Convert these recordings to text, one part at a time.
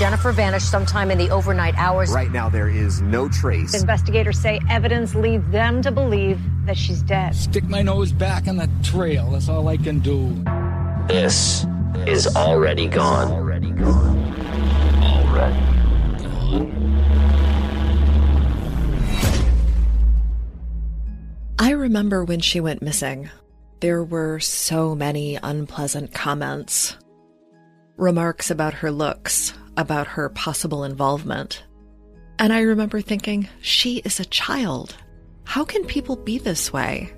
Jennifer vanished sometime in the overnight hours. Right now, there is no trace. Investigators say evidence leads them to believe that she's dead. Stick my nose back in the trail. That's all I can do. This is already gone. Already gone. Already gone. I remember when she went missing. There were so many unpleasant comments. Remarks about her looks, about her possible involvement. And I remember thinking, she is a child. How can people be this way?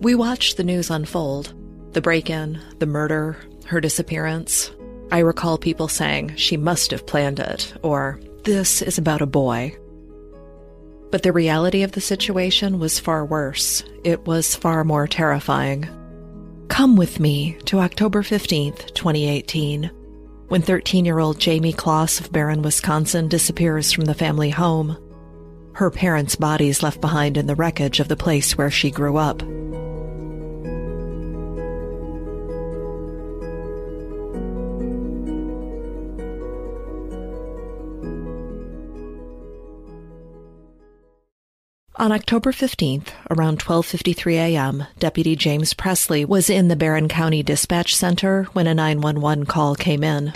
We watched the news unfold the break in, the murder, her disappearance. I recall people saying she must have planned it, or this is about a boy. But the reality of the situation was far worse. It was far more terrifying. Come with me to October 15th, 2018 when 13 year old Jayme Closs of Barron, Wisconsin disappears from the family home. Her parents' bodies left behind in the wreckage of the place where she grew up. On October 15th, around 12:53 a.m., Deputy James Presley was in the Barron County Dispatch Center when a 911 call came in.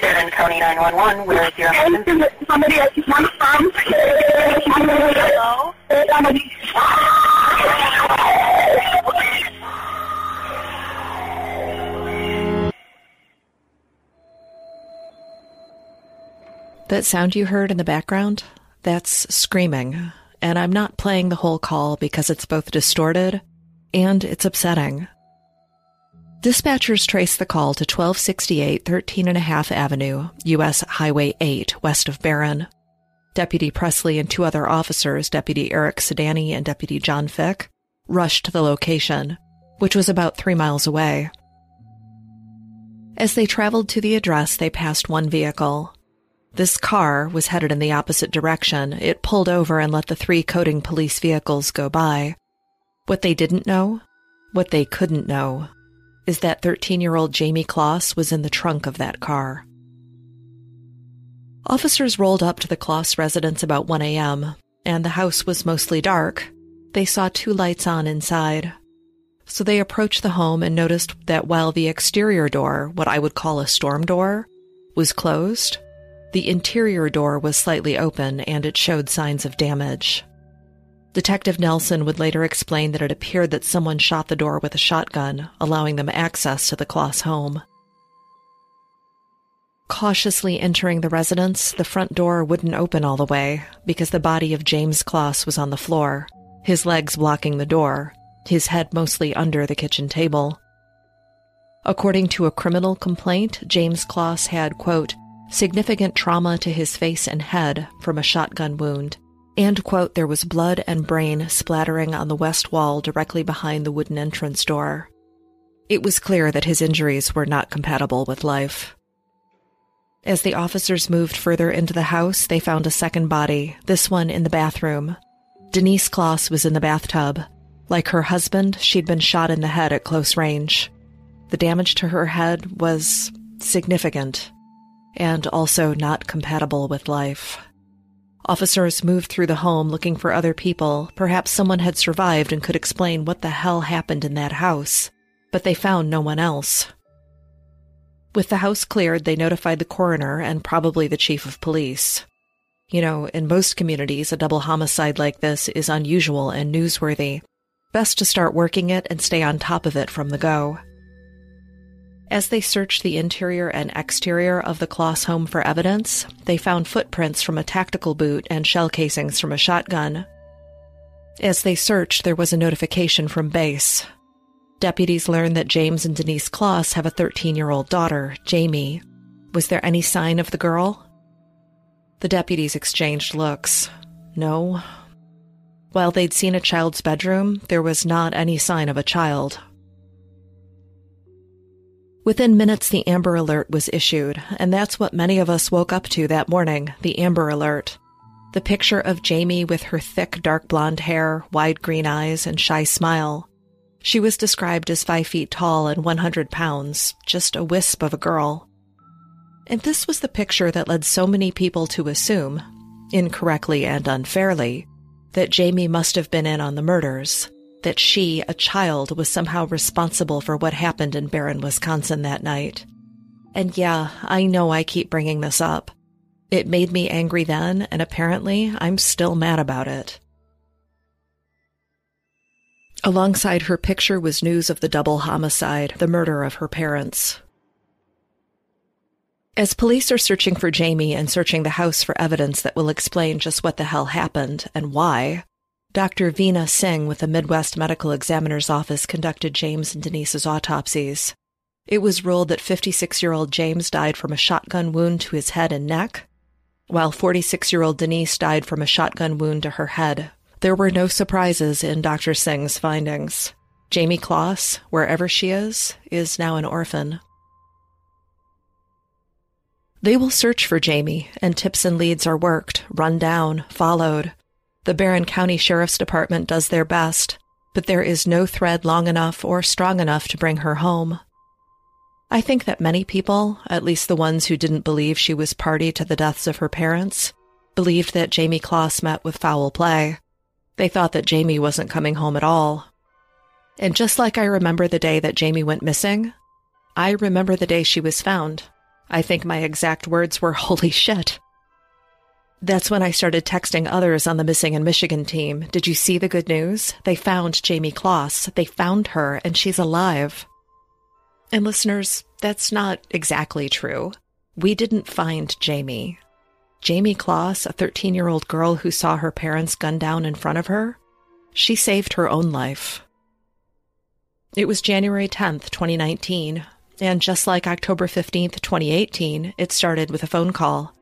Barron County 911, where is your husband? Somebody at one farm. Hello? That sound you heard in the background? That's screaming. And I'm not playing the whole call because it's both distorted and it's upsetting. Dispatchers traced the call to 1268 13 and a half Avenue, U.S. Highway 8, west of Barron. Deputy Presley and two other officers, Deputy Eric Sedani and Deputy John Fick, rushed to the location, which was about three miles away. As they traveled to the address, they passed one vehicle, this car was headed in the opposite direction. It pulled over and let the three coding police vehicles go by. What they didn't know, what they couldn't know, is that 13 year old Jayme Closs was in the trunk of that car. Officers rolled up to the Closs residence about 1 a.m., and the house was mostly dark. They saw two lights on inside. So they approached the home and noticed that while the exterior door, what I would call a storm door, was closed, the interior door was slightly open and it showed signs of damage. Detective Nelson would later explain that it appeared that someone shot the door with a shotgun, allowing them access to the Closs home. Cautiously entering the residence, the front door wouldn't open all the way because the body of James Closs was on the floor, his legs blocking the door, his head mostly under the kitchen table. According to a criminal complaint, James Closs had, quote, significant trauma to his face and head from a shotgun wound, and, quote, there was blood and brain splattering on the west wall directly behind the wooden entrance door. It was clear that his injuries were not compatible with life. As the officers moved further into the house, they found a second body, this one in the bathroom. Denise Closs was in the bathtub. Like her husband, she'd been shot in the head at close range. The damage to her head was significant and also not compatible with life. Officers moved through the home looking for other people. Perhaps someone had survived and could explain what the hell happened in that house, but they found no one else. With the house cleared, they notified the coroner and probably the chief of police. You know, in most communities, a double homicide like this is unusual and newsworthy. Best to start working it and stay on top of it from the go. As they searched the interior and exterior of the Closs home for evidence, they found footprints from a tactical boot and shell casings from a shotgun. As they searched, there was a notification from base. Deputies learned that James and Denise Closs have a 13 year old daughter, Jayme. Was there any sign of the girl? The deputies exchanged looks. No. While they'd seen a child's bedroom, there was not any sign of a child. Within minutes, the Amber Alert was issued, and that's what many of us woke up to that morning the Amber Alert. The picture of Jayme with her thick, dark blonde hair, wide green eyes, and shy smile. She was described as five feet tall and 100 pounds, just a wisp of a girl. And this was the picture that led so many people to assume, incorrectly and unfairly, that Jayme must have been in on the murders, that she, a child, was somehow responsible for what happened in Barron, Wisconsin that night. And yeah, I know I keep bringing this up. It made me angry then, and apparently I'm still mad about it. Alongside her picture was news of the double homicide, the murder of her parents. As police are searching for Jayme and searching the house for evidence that will explain just what the hell happened and why, Dr. Veena Singh with the Midwest Medical Examiner's Office conducted James and Denise's autopsies. It was ruled that 56 year old James died from a shotgun wound to his head and neck, while 46 year old Denise died from a shotgun wound to her head. There were no surprises in Dr. Singh's findings. Jayme Closs, wherever she is, is now an orphan. They will search for Jayme, and tips and leads are worked, run down, followed. The Barron County Sheriff's Department does their best, but there is no thread long enough or strong enough to bring her home. I think that many people, at least the ones who didn't believe she was party to the deaths of her parents, believed that Jayme Closs met with foul play. They thought that Jayme wasn't coming home at all. And just like I remember the day that Jayme went missing, I remember the day she was found. I think my exact words were, holy shit. That's when I started texting others on the Missing in Michigan team. Did you see the good news? They found Jayme Closs. They found her, and she's alive. And listeners, that's not exactly true. We didn't find Jayme. Jayme Closs, a 13 year old girl who saw her parents gunned down in front of her, she saved her own life. It was January 10th, 2019, and just like October 15th, 2018, it started with a phone call.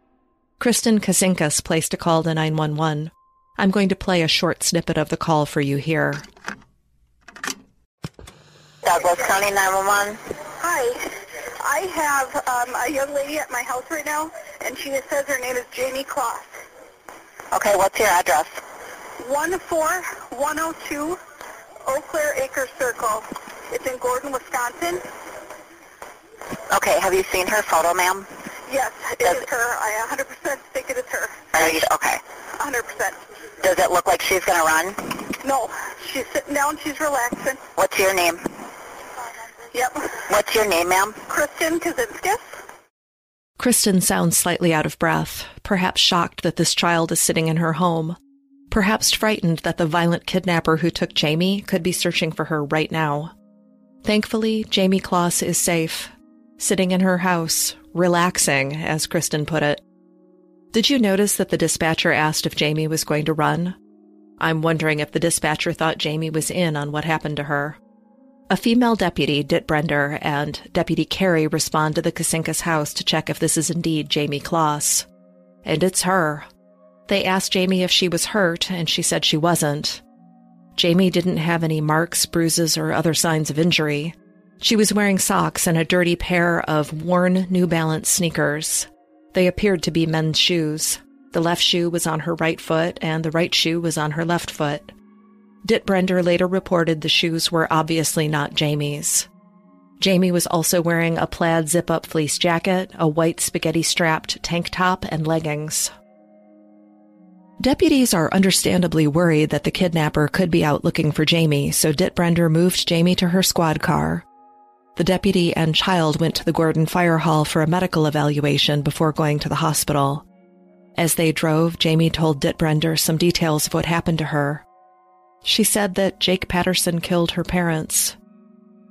Kristen Kasinskas placed a call to 911. I'm going to play a short snippet of the call for you here. Douglas County 911. Hi. I have um, a young lady at my house right now, and she says her name is Jayme Closs. Okay, what's your address? 14102 Eau Claire Acre Circle. It's in Gordon, Wisconsin. Okay, have you seen her photo, ma'am? Yes, it Does- is her. I 100% think it is her. Are you, okay. 100%. Does it look like she's going to run? No, she's sitting down. She's relaxing. What's your name? Yep. What's your name, ma'am? Kristen Kasinskas. Kristen sounds slightly out of breath, perhaps shocked that this child is sitting in her home, perhaps frightened that the violent kidnapper who took Jayme could be searching for her right now. Thankfully, Jayme Closs is safe, sitting in her house, relaxing, as Kristen put it. Did you notice that the dispatcher asked if Jayme was going to run? I'm wondering if the dispatcher thought Jayme was in on what happened to her. A female deputy, Dittbrender, and Deputy Carey respond to the Kasinskas house to check if this is indeed Jayme Closs. And it's her. They asked Jayme if she was hurt, and she said she wasn't. Jayme didn't have any marks, bruises, or other signs of injury. She was wearing socks and a dirty pair of worn New Balance sneakers. They appeared to be men's shoes. The left shoe was on her right foot, and the right shoe was on her left foot. Dittbrender later reported the shoes were obviously not Jayme's. Jayme was also wearing a plaid zip up fleece jacket, a white spaghetti strapped tank top, and leggings. Deputies are understandably worried that the kidnapper could be out looking for Jayme, so Dittbrender moved Jayme to her squad car. The deputy and child went to the Gordon Fire Hall for a medical evaluation before going to the hospital. As they drove, Jayme told Dittbrender some details of what happened to her. She said that Jake Patterson killed her parents.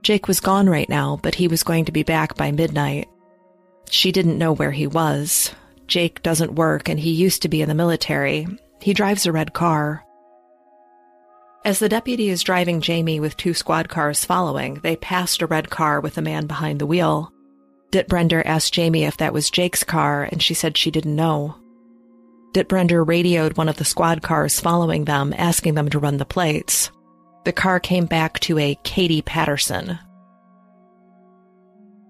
Jake was gone right now, but he was going to be back by midnight. She didn't know where he was. Jake doesn't work and he used to be in the military. He drives a red car. As the deputy is driving Jayme with two squad cars following, they passed a red car with a man behind the wheel. Dittbrender asked Jayme if that was Jake's car, and she said she didn't know. Dittbrender radioed one of the squad cars following them, asking them to run the plates. The car came back to a Katie Patterson.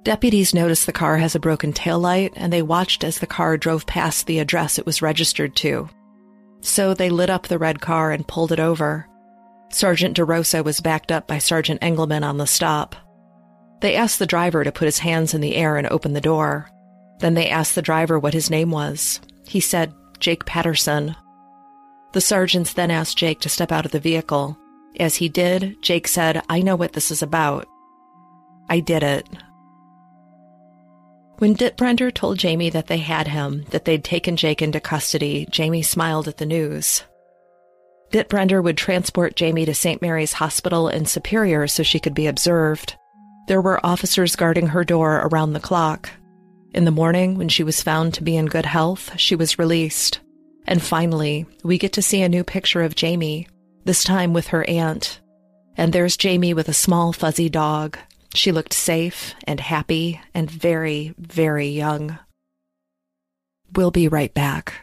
Deputies noticed the car has a broken taillight, and they watched as the car drove past the address it was registered to. So they lit up the red car and pulled it over. Sergeant DeRosa was backed up by Sergeant Engelman on the stop. They asked the driver to put his hands in the air and open the door. Then they asked the driver what his name was. He said, Jake Patterson. The sergeants then asked Jake to step out of the vehicle. As he did, Jake said, I know what this is about. I did it. When Dittbrender told Jayme that they had him, that they'd taken Jake into custody, Jayme smiled at the news. Dittbrender would transport Jayme to St. Mary's Hospital in Superior so she could be observed. There were officers guarding her door around the clock. In the morning, when she was found to be in good health, she was released. And finally, we get to see a new picture of Jayme, this time with her aunt. And there's Jayme with a small fuzzy dog. She looked safe and happy and very, very young. We'll be right back.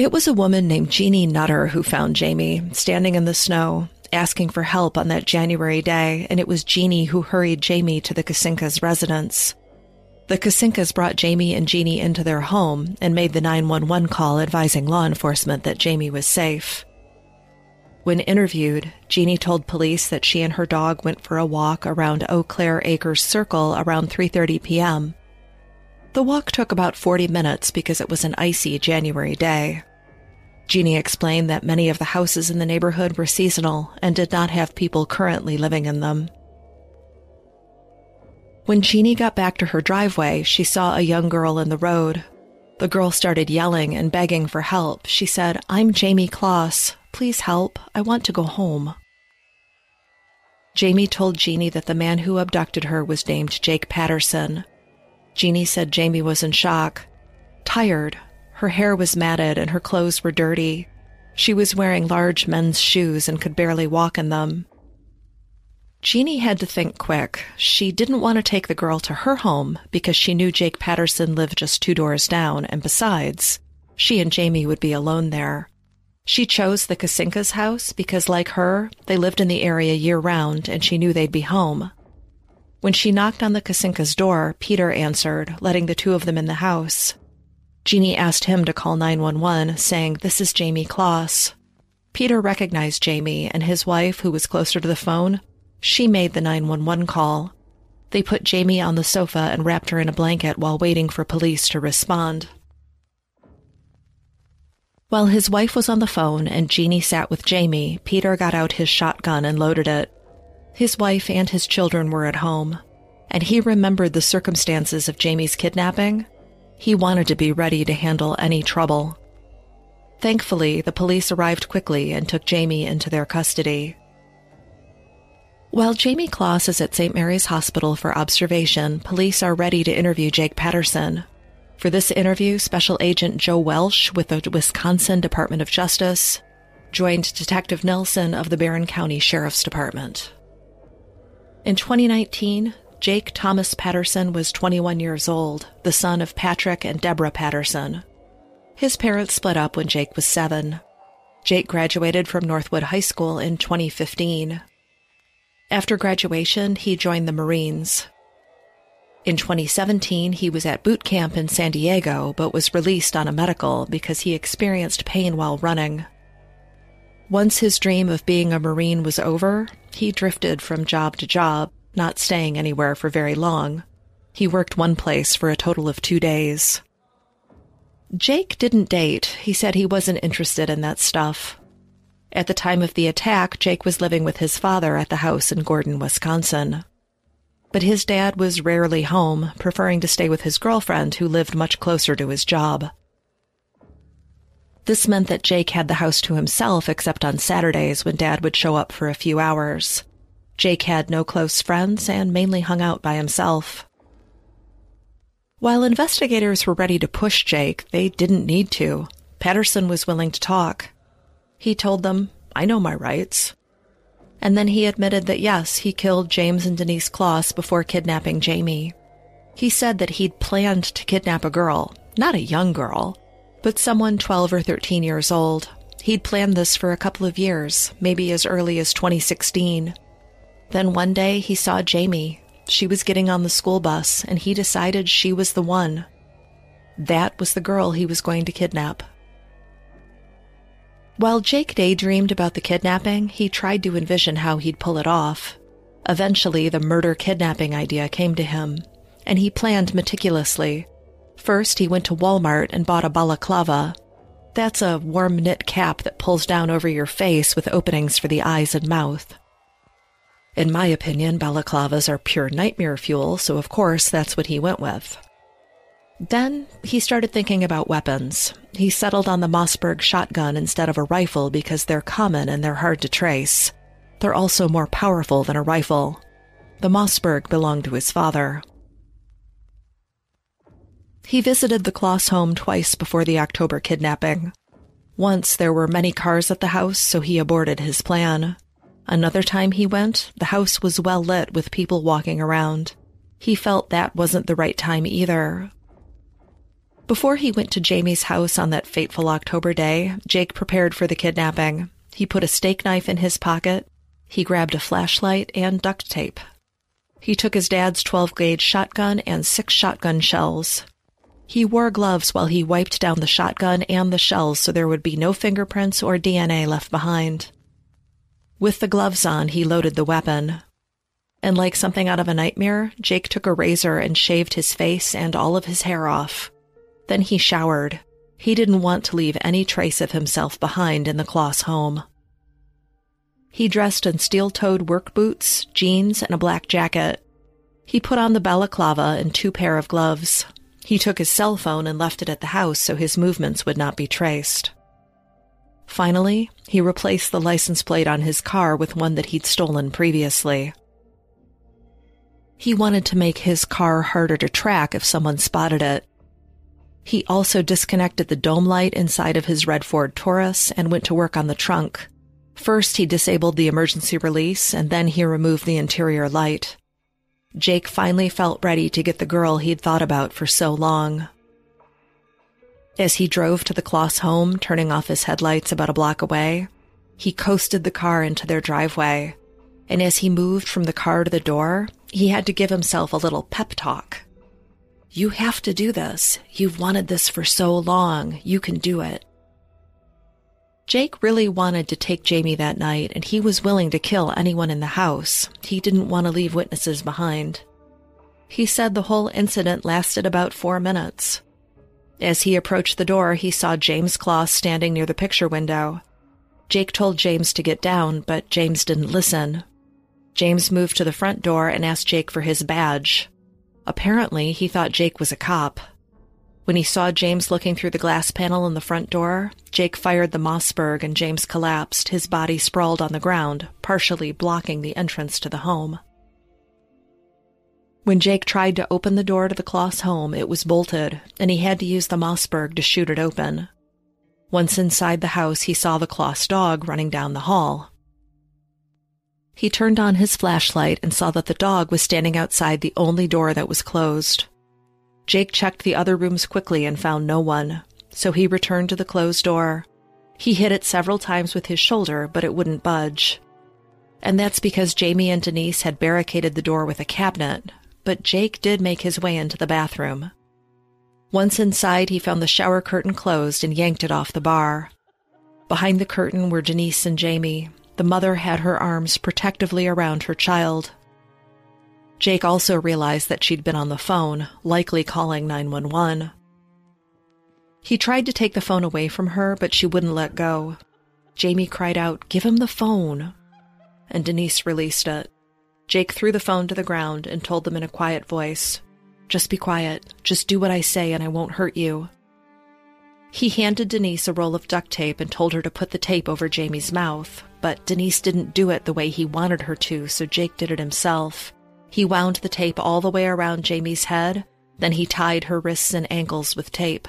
It was a woman named Jeannie Nutter who found Jayme standing in the snow, asking for help on that January day, and it was Jeannie who hurried Jayme to the Kasinskas' residence. The Kasinskas brought Jayme and Jeannie into their home and made the 911 call advising law enforcement that Jayme was safe. When interviewed, Jeannie told police that she and her dog went for a walk around Eau Claire Acres Circle around 3:30 p.m. The walk took about 40 minutes because it was an icy January day. Jeannie explained that many of the houses in the neighborhood were seasonal and did not have people currently living in them. When Jeannie got back to her driveway, she saw a young girl in the road. The girl started yelling and begging for help. She said, I'm Jayme Closs. Please help. I want to go home. Jayme told Jeannie that the man who abducted her was named Jake Patterson. Jeannie said Jayme was in shock, tired. Her hair was matted and her clothes were dirty. She was wearing large men's shoes and could barely walk in them. Jeannie had to think quick. She didn't want to take the girl to her home because she knew Jake Patterson lived just two doors down, and besides, she and Jayme would be alone there. She chose the Kasinskas' house because, like her, they lived in the area year round and she knew they'd be home. When she knocked on the Kasinskas' door, Peter answered, letting the two of them in the house. Jeannie asked him to call 911, saying, This is Jayme Closs. Peter recognized Jayme, and his wife, who was closer to the phone, she made the 911 call. They put Jayme on the sofa and wrapped her in a blanket while waiting for police to respond. While his wife was on the phone and Jeannie sat with Jayme, Peter got out his shotgun and loaded it. His wife and his children were at home, and he remembered the circumstances of Jayme's kidnapping. He wanted to be ready to handle any trouble. Thankfully, the police arrived quickly and took Jayme into their custody. While Jayme Closs is at St. Mary's Hospital for observation, police are ready to interview Jake Patterson. For this interview, Special Agent Joe Welsh with the Wisconsin Department of Justice joined Detective Nelson of the Barron County Sheriff's Department. In 2019, Jake Thomas Patterson was 21 years old, the son of Patrick and Deborah Patterson. His parents split up when Jake was seven. Jake graduated from Northwood High School in 2015. After graduation, he joined the Marines. In 2017, he was at boot camp in San Diego, but was released on a medical because he experienced pain while running. Once his dream of being a Marine was over, he drifted from job to job, not staying anywhere for very long. He worked one place for a total of two days. Jake didn't date. He said he wasn't interested in that stuff. At the time of the attack, Jake was living with his father at the house in Gordon, Wisconsin. But his dad was rarely home, preferring to stay with his girlfriend who lived much closer to his job. This meant that Jake had the house to himself except on Saturdays when dad would show up for a few hours. Jake had no close friends and mainly hung out by himself. While investigators were ready to push Jake, they didn't need to. Patterson was willing to talk. He told them, I know my rights. And then he admitted that yes, he killed James and Denise Closs before kidnapping Jayme. He said that he'd planned to kidnap a girl, not a young girl, but someone 12 or 13 years old. He'd planned this for a couple of years, maybe as early as 2016. Then one day he saw Jayme. She was getting on the school bus, and he decided she was the one. That was the girl he was going to kidnap. While Jake daydreamed about the kidnapping, he tried to envision how he'd pull it off. Eventually, the murder kidnapping idea came to him, and he planned meticulously. First, he went to Walmart and bought a balaclava. That's a warm knit cap that pulls down over your face with openings for the eyes and mouth. In my opinion, balaclavas are pure nightmare fuel, so of course that's what he went with. Then he started thinking about weapons. He settled on the Mossberg shotgun instead of a rifle because they're common and they're hard to trace. They're also more powerful than a rifle. The Mossberg belonged to his father. He visited the Closs home twice before the October kidnapping. Once there were many cars at the house, so he aborted his plan. Another time he went, the house was well lit with people walking around. He felt that wasn't the right time either, before he went to Jayme's house on that fateful October day, Jake prepared for the kidnapping. He put a steak knife in his pocket. He grabbed a flashlight and duct tape. He took his dad's 12 gauge shotgun and six shotgun shells. He wore gloves while he wiped down the shotgun and the shells so there would be no fingerprints or DNA left behind. With the gloves on, he loaded the weapon. And like something out of a nightmare, Jake took a razor and shaved his face and all of his hair off. Then he showered. He didn't want to leave any trace of himself behind in the Closs home. He dressed in steel toed work boots, jeans, and a black jacket. He put on the balaclava and two pair of gloves. He took his cell phone and left it at the house so his movements would not be traced. Finally, he replaced the license plate on his car with one that he'd stolen previously. He wanted to make his car harder to track if someone spotted it, he also disconnected the dome light inside of his red Ford Taurus and went to work on the trunk. First, he disabled the emergency release, and then he removed the interior light. Jake finally felt ready to get the girl he'd thought about for so long. As he drove to the Closs home, turning off his headlights about a block away, he coasted the car into their driveway. And as he moved from the car to the door, he had to give himself a little pep talk. You have to do this. You've wanted this for so long. You can do it. Jake really wanted to take Jayme that night, and he was willing to kill anyone in the house. He didn't want to leave witnesses behind. He said the whole incident lasted about four minutes. As he approached the door, he saw James Closs standing near the picture window. Jake told James to get down, but James didn't listen. James moved to the front door and asked Jake for his badge. Apparently, he thought Jake was a cop. When he saw James looking through the glass panel in the front door, Jake fired the Mossberg and James collapsed, his body sprawled on the ground, partially blocking the entrance to the home. When Jake tried to open the door to the Closs home, it was bolted, and he had to use the Mossberg to shoot it open. Once inside the house, he saw the Closs dog running down the hall. He turned on his flashlight and saw that the dog was standing outside the only door that was closed. Jake checked the other rooms quickly and found no one, so he returned to the closed door. He hit it several times with his shoulder, but it wouldn't budge. And that's because Jayme and Denise had barricaded the door with a cabinet, but Jake did make his way into the bathroom. Once inside, he found the shower curtain closed and yanked it off the bar. Behind the curtain were Denise and Jayme, the mother had her arms protectively around her child. Jake also realized that she'd been on the phone, likely calling 911. He tried to take the phone away from her, but she wouldn't let go. Jayme cried out, Give him the phone. And Denise released it. Jake threw the phone to the ground and told them in a quiet voice, Just be quiet. Just do what I say and I won't hurt you. He handed Denise a roll of duct tape and told her to put the tape over Jayme's mouth, but Denise didn't do it the way he wanted her to, so Jake did it himself. He wound the tape all the way around Jayme's head, then he tied her wrists and ankles with tape.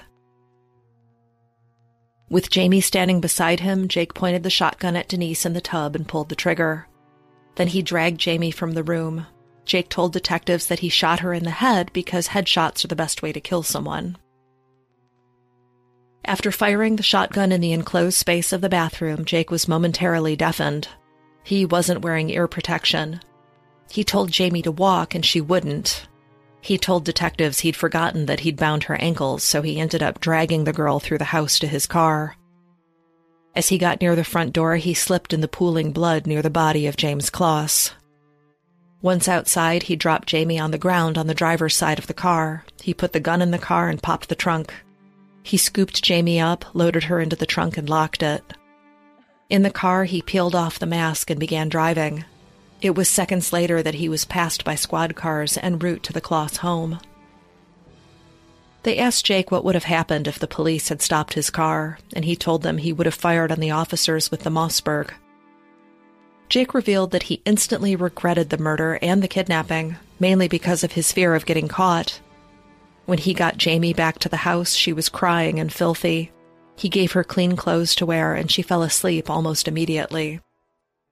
With Jayme standing beside him, Jake pointed the shotgun at Denise in the tub and pulled the trigger. Then he dragged Jayme from the room. Jake told detectives that he shot her in the head because headshots are the best way to kill someone. After firing the shotgun in the enclosed space of the bathroom, Jake was momentarily deafened. He wasn't wearing ear protection. He told Jayme to walk, and she wouldn't. He told detectives he'd forgotten that he'd bound her ankles, so he ended up dragging the girl through the house to his car. As he got near the front door, he slipped in the pooling blood near the body of James Closs. Once outside, he dropped Jayme on the ground on the driver's side of the car. He put the gun in the car and popped the trunk. He scooped Jayme up, loaded her into the trunk, and locked it. In the car, he peeled off the mask and began driving. It was seconds later that he was passed by squad cars en route to the Closs home. They asked Jake what would have happened if the police had stopped his car, and he told them he would have fired on the officers with the Mossberg. Jake revealed that he instantly regretted the murder and the kidnapping, mainly because of his fear of getting caught. When he got Jayme back to the house, she was crying and filthy. He gave her clean clothes to wear, and she fell asleep almost immediately.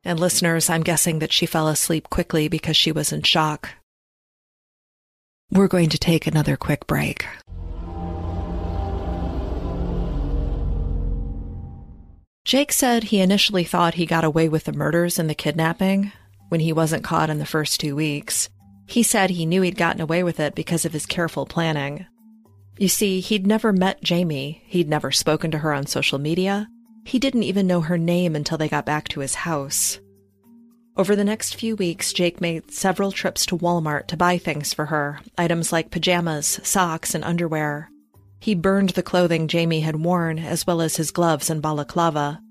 And listeners, I'm guessing that she fell asleep quickly because she was in shock. We're going to take another quick break. Jake said he initially thought he got away with the murders and the kidnapping when he wasn't caught in the first two weeks. He said he knew he'd gotten away with it because of his careful planning. You see, he'd never met Jayme, he'd never spoken to her on social media, he didn't even know her name until they got back to his house. Over the next few weeks, Jake made several trips to Walmart to buy things for her items like pajamas, socks, and underwear. He burned the clothing Jayme had worn, as well as his gloves and balaclava.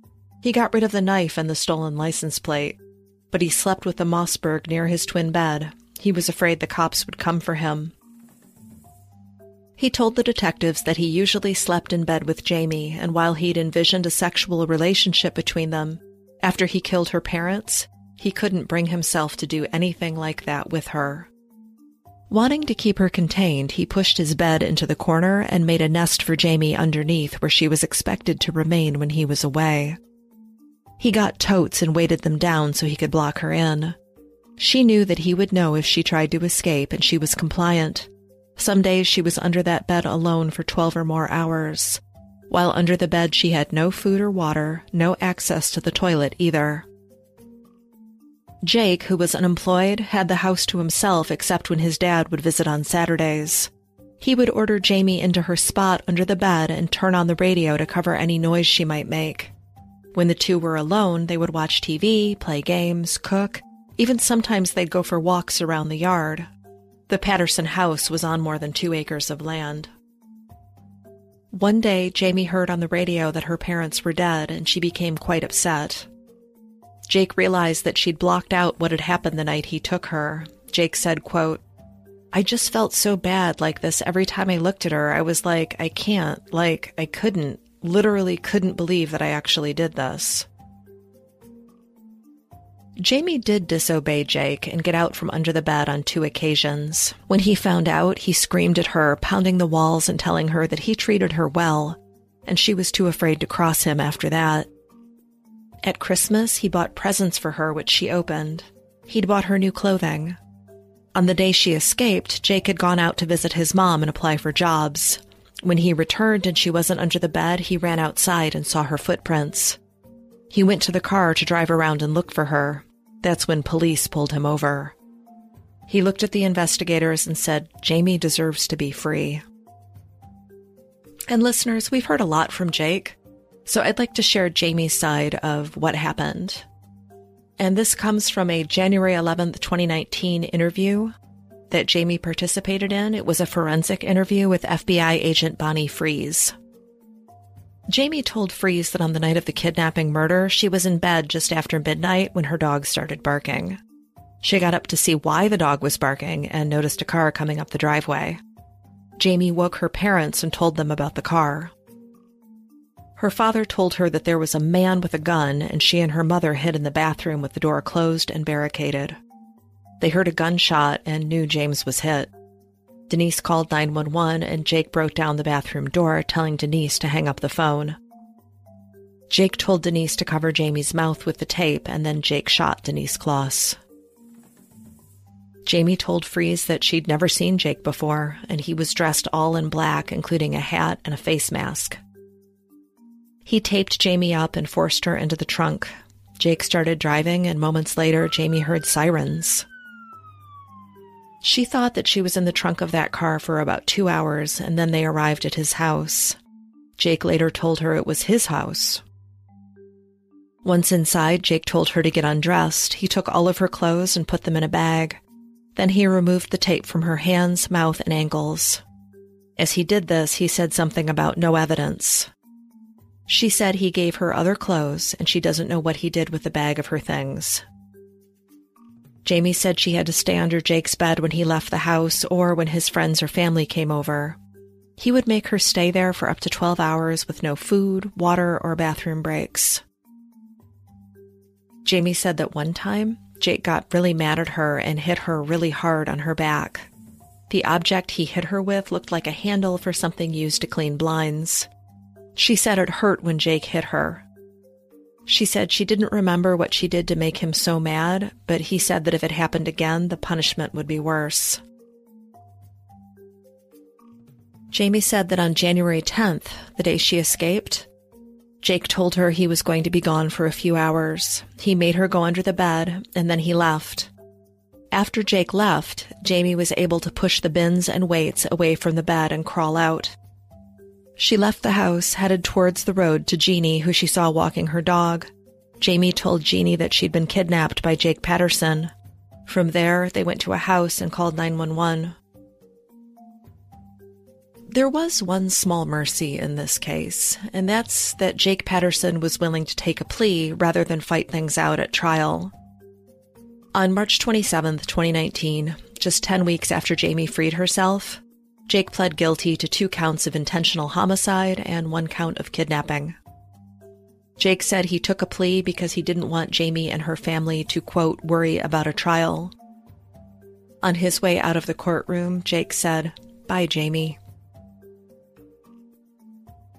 He got rid of the knife and the stolen license plate. But he slept with the Mossberg near his twin bed, he was afraid the cops would come for him. He told the detectives that he usually slept in bed with Jayme, and while he'd envisioned a sexual relationship between them, after he killed her parents, he couldn't bring himself to do anything like that with her. Wanting to keep her contained, he pushed his bed into the corner and made a nest for Jayme underneath where she was expected to remain when he was away. He got totes and weighted them down so he could block her in. She knew that he would know if she tried to escape, and she was compliant. Some days she was under that bed alone for 12 or more hours. While under the bed, she had no food or water, no access to the toilet either. Jake, who was unemployed, had the house to himself except when his dad would visit on Saturdays. He would order Jayme into her spot under the bed and turn on the radio to cover any noise she might make. When the two were alone, they would watch TV, play games, cook, even sometimes they'd go for walks around the yard. The Patterson house was on more than two acres of land. One day, Jayme heard on the radio that her parents were dead, and she became quite upset. Jake realized that she'd blocked out what had happened the night he took her. Jake said, quote, I just felt so bad like this every time I looked at her. I was like, I can't, like, I couldn't, literally couldn't believe that I actually did this. Jayme did disobey Jake and get out from under the bed on two occasions. When he found out, he screamed at her, pounding the walls and telling her that he treated her well, and she was too afraid to cross him after that. At Christmas, he bought presents for her, which she opened. He'd bought her new clothing. On the day she escaped, Jake had gone out to visit his mom and apply for jobs. When he returned and she wasn't under the bed, he ran outside and saw her footprints. He went to the car to drive around and look for her. That's when police pulled him over. He looked at the investigators and said, Jayme deserves to be free. And listeners, we've heard a lot from Jake, so I'd like to share Jayme's side of what happened. And this comes from a January 11th, 2019 interview that Jayme participated in. It was a forensic interview with FBI agent Bonnie Freeze. Jayme told Freeze that on the night of the kidnapping murder, she was in bed just after midnight when her dog started barking. She got up to see why the dog was barking and noticed a car coming up the driveway. Jayme woke her parents and told them about the car. Her father told her that there was a man with a gun and she and her mother hid in the bathroom with the door closed and barricaded. They heard a gunshot and knew James was hit. Denise called 911 and Jake broke down the bathroom door, telling Denise to hang up the phone. Jake told Denise to cover Jayme's mouth with the tape and then Jake shot Denise Closs. Jayme told Freeze that she'd never seen Jake before, and he was dressed all in black, including a hat and a face mask. He taped Jayme up and forced her into the trunk. Jake started driving, and moments later, Jayme heard sirens. She thought that she was in the trunk of that car for about two hours, and then they arrived at his house. Jake later told her it was his house. Once inside, Jake told her to get undressed. He took all of her clothes and put them in a bag. Then he removed the tape from her hands, mouth, and ankles. As he did this, he said something about no evidence. She said he gave her other clothes and she doesn't know what he did with the bag of her things. Jayme said she had to stay under Jake's bed when he left the house or when his friends or family came over. He would make her stay there for up to 12 hours with no food, water, or bathroom breaks. Jayme said that one time, Jake got really mad at her and hit her really hard on her back. The object he hit her with looked like a handle for something used to clean blinds. She said it hurt when Jake hit her, she said she didn't remember what she did to make him so mad, but he said that if it happened again, the punishment would be worse. Jayme said that on January 10th, the day she escaped, Jake told her he was going to be gone for a few hours. He made her go under the bed, and then he left. After Jake left, Jayme was able to push the bins and weights away from the bed and crawl out. She left the house, headed towards the road to Jeannie, who she saw walking her dog. Jayme told Jeannie that she'd been kidnapped by Jake Patterson. From there, they went to a house and called 911. There was one small mercy in this case, and that's that Jake Patterson was willing to take a plea rather than fight things out at trial. On March 27, 2019, just 10 weeks after Jayme freed herself, Jake pled guilty to two counts of intentional homicide and one count of kidnapping. Jake said he took a plea because he didn't want Jayme and her family to, quote, worry about a trial. On his way out of the courtroom, Jake said, Bye, Jayme.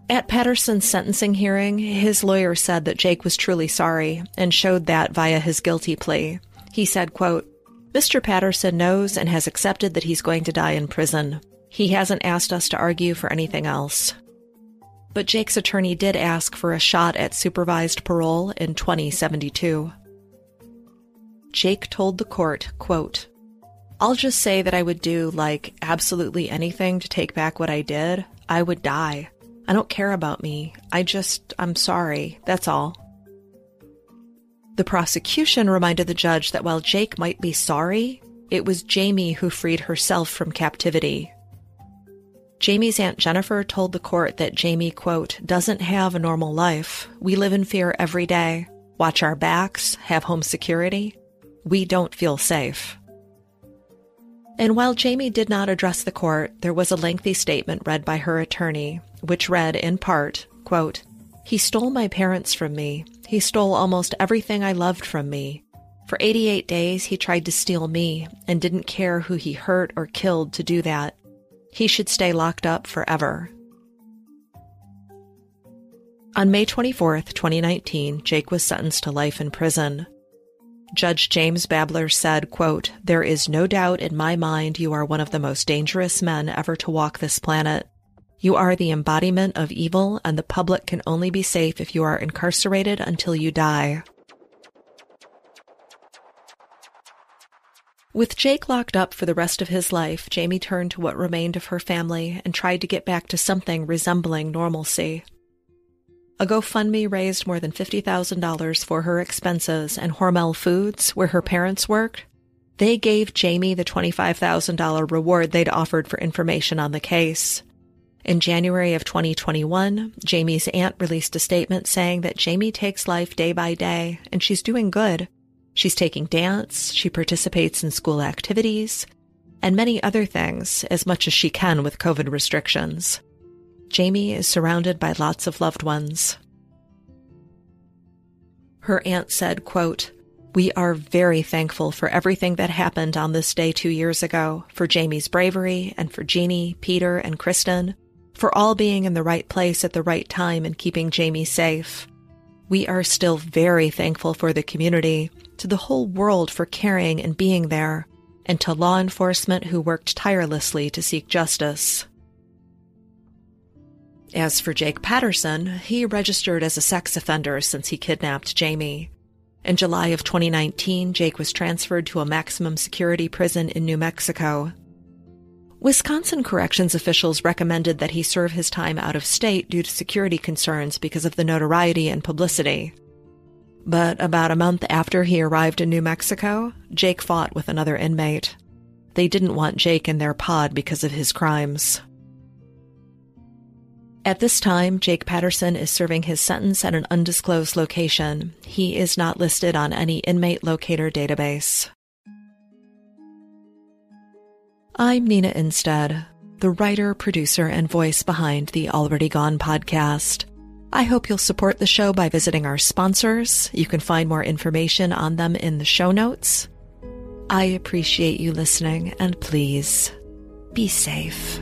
At Patterson's sentencing hearing, his lawyer said that Jake was truly sorry and showed that via his guilty plea. He said, quote, Mr. Patterson knows and has accepted that he's going to die in prison. He hasn't asked us to argue for anything else. But Jake's attorney did ask for a shot at supervised parole in 2072. Jake told the court, quote, I'll just say that I would do like absolutely anything to take back what I did. I would die. I don't care about me. I just, I'm sorry. That's all. The prosecution reminded the judge that while Jake might be sorry, it was Jayme who freed herself from captivity Jayme's Aunt Jennifer told the court that Jayme, quote, doesn't have a normal life. We live in fear every day, watch our backs, have home security. We don't feel safe. And while Jayme did not address the court, there was a lengthy statement read by her attorney, which read in part, quote, He stole my parents from me. He stole almost everything I loved from me. For 88 days, he tried to steal me and didn't care who he hurt or killed to do that. He should stay locked up forever. On May 24, 2019, Jake was sentenced to life in prison. Judge James Babler said, quote, There is no doubt in my mind you are one of the most dangerous men ever to walk this planet. You are the embodiment of evil, and the public can only be safe if you are incarcerated until you die. With Jake locked up for the rest of his life, Jayme turned to what remained of her family and tried to get back to something resembling normalcy. A GoFundMe raised more than $50,000 for her expenses, and Hormel Foods, where her parents worked, they gave Jayme the $25,000 reward they'd offered for information on the case. In January of 2021, Jayme's aunt released a statement saying that Jayme takes life day by day and she's doing good. She's taking dance, she participates in school activities, and many other things as much as she can with COVID restrictions. Jayme is surrounded by lots of loved ones. Her aunt said, quote, we are very thankful for everything that happened on this day two years ago, for Jayme's bravery, and for Jeannie, Peter, and Kristen, for all being in the right place at the right time and keeping Jayme safe. We are still very thankful for the community, to the whole world for caring and being there, and to law enforcement who worked tirelessly to seek justice. As for Jake Patterson, he registered as a sex offender since he kidnapped Jayme. In July of 2019, Jake was transferred to a maximum security prison in New Mexico. Wisconsin corrections officials recommended that he serve his time out of state due to security concerns because of the notoriety and publicity. But about a month after he arrived in New Mexico, Jake fought with another inmate. They didn't want Jake in their pod because of his crimes. At this time, Jake Patterson is serving his sentence at an undisclosed location. He is not listed on any inmate locator database. I'm Nina Innsted, the writer, producer, and voice behind the Already Gone podcast. I hope you'll support the show by visiting our sponsors. You can find more information on them in the show notes. I appreciate you listening, and please be safe.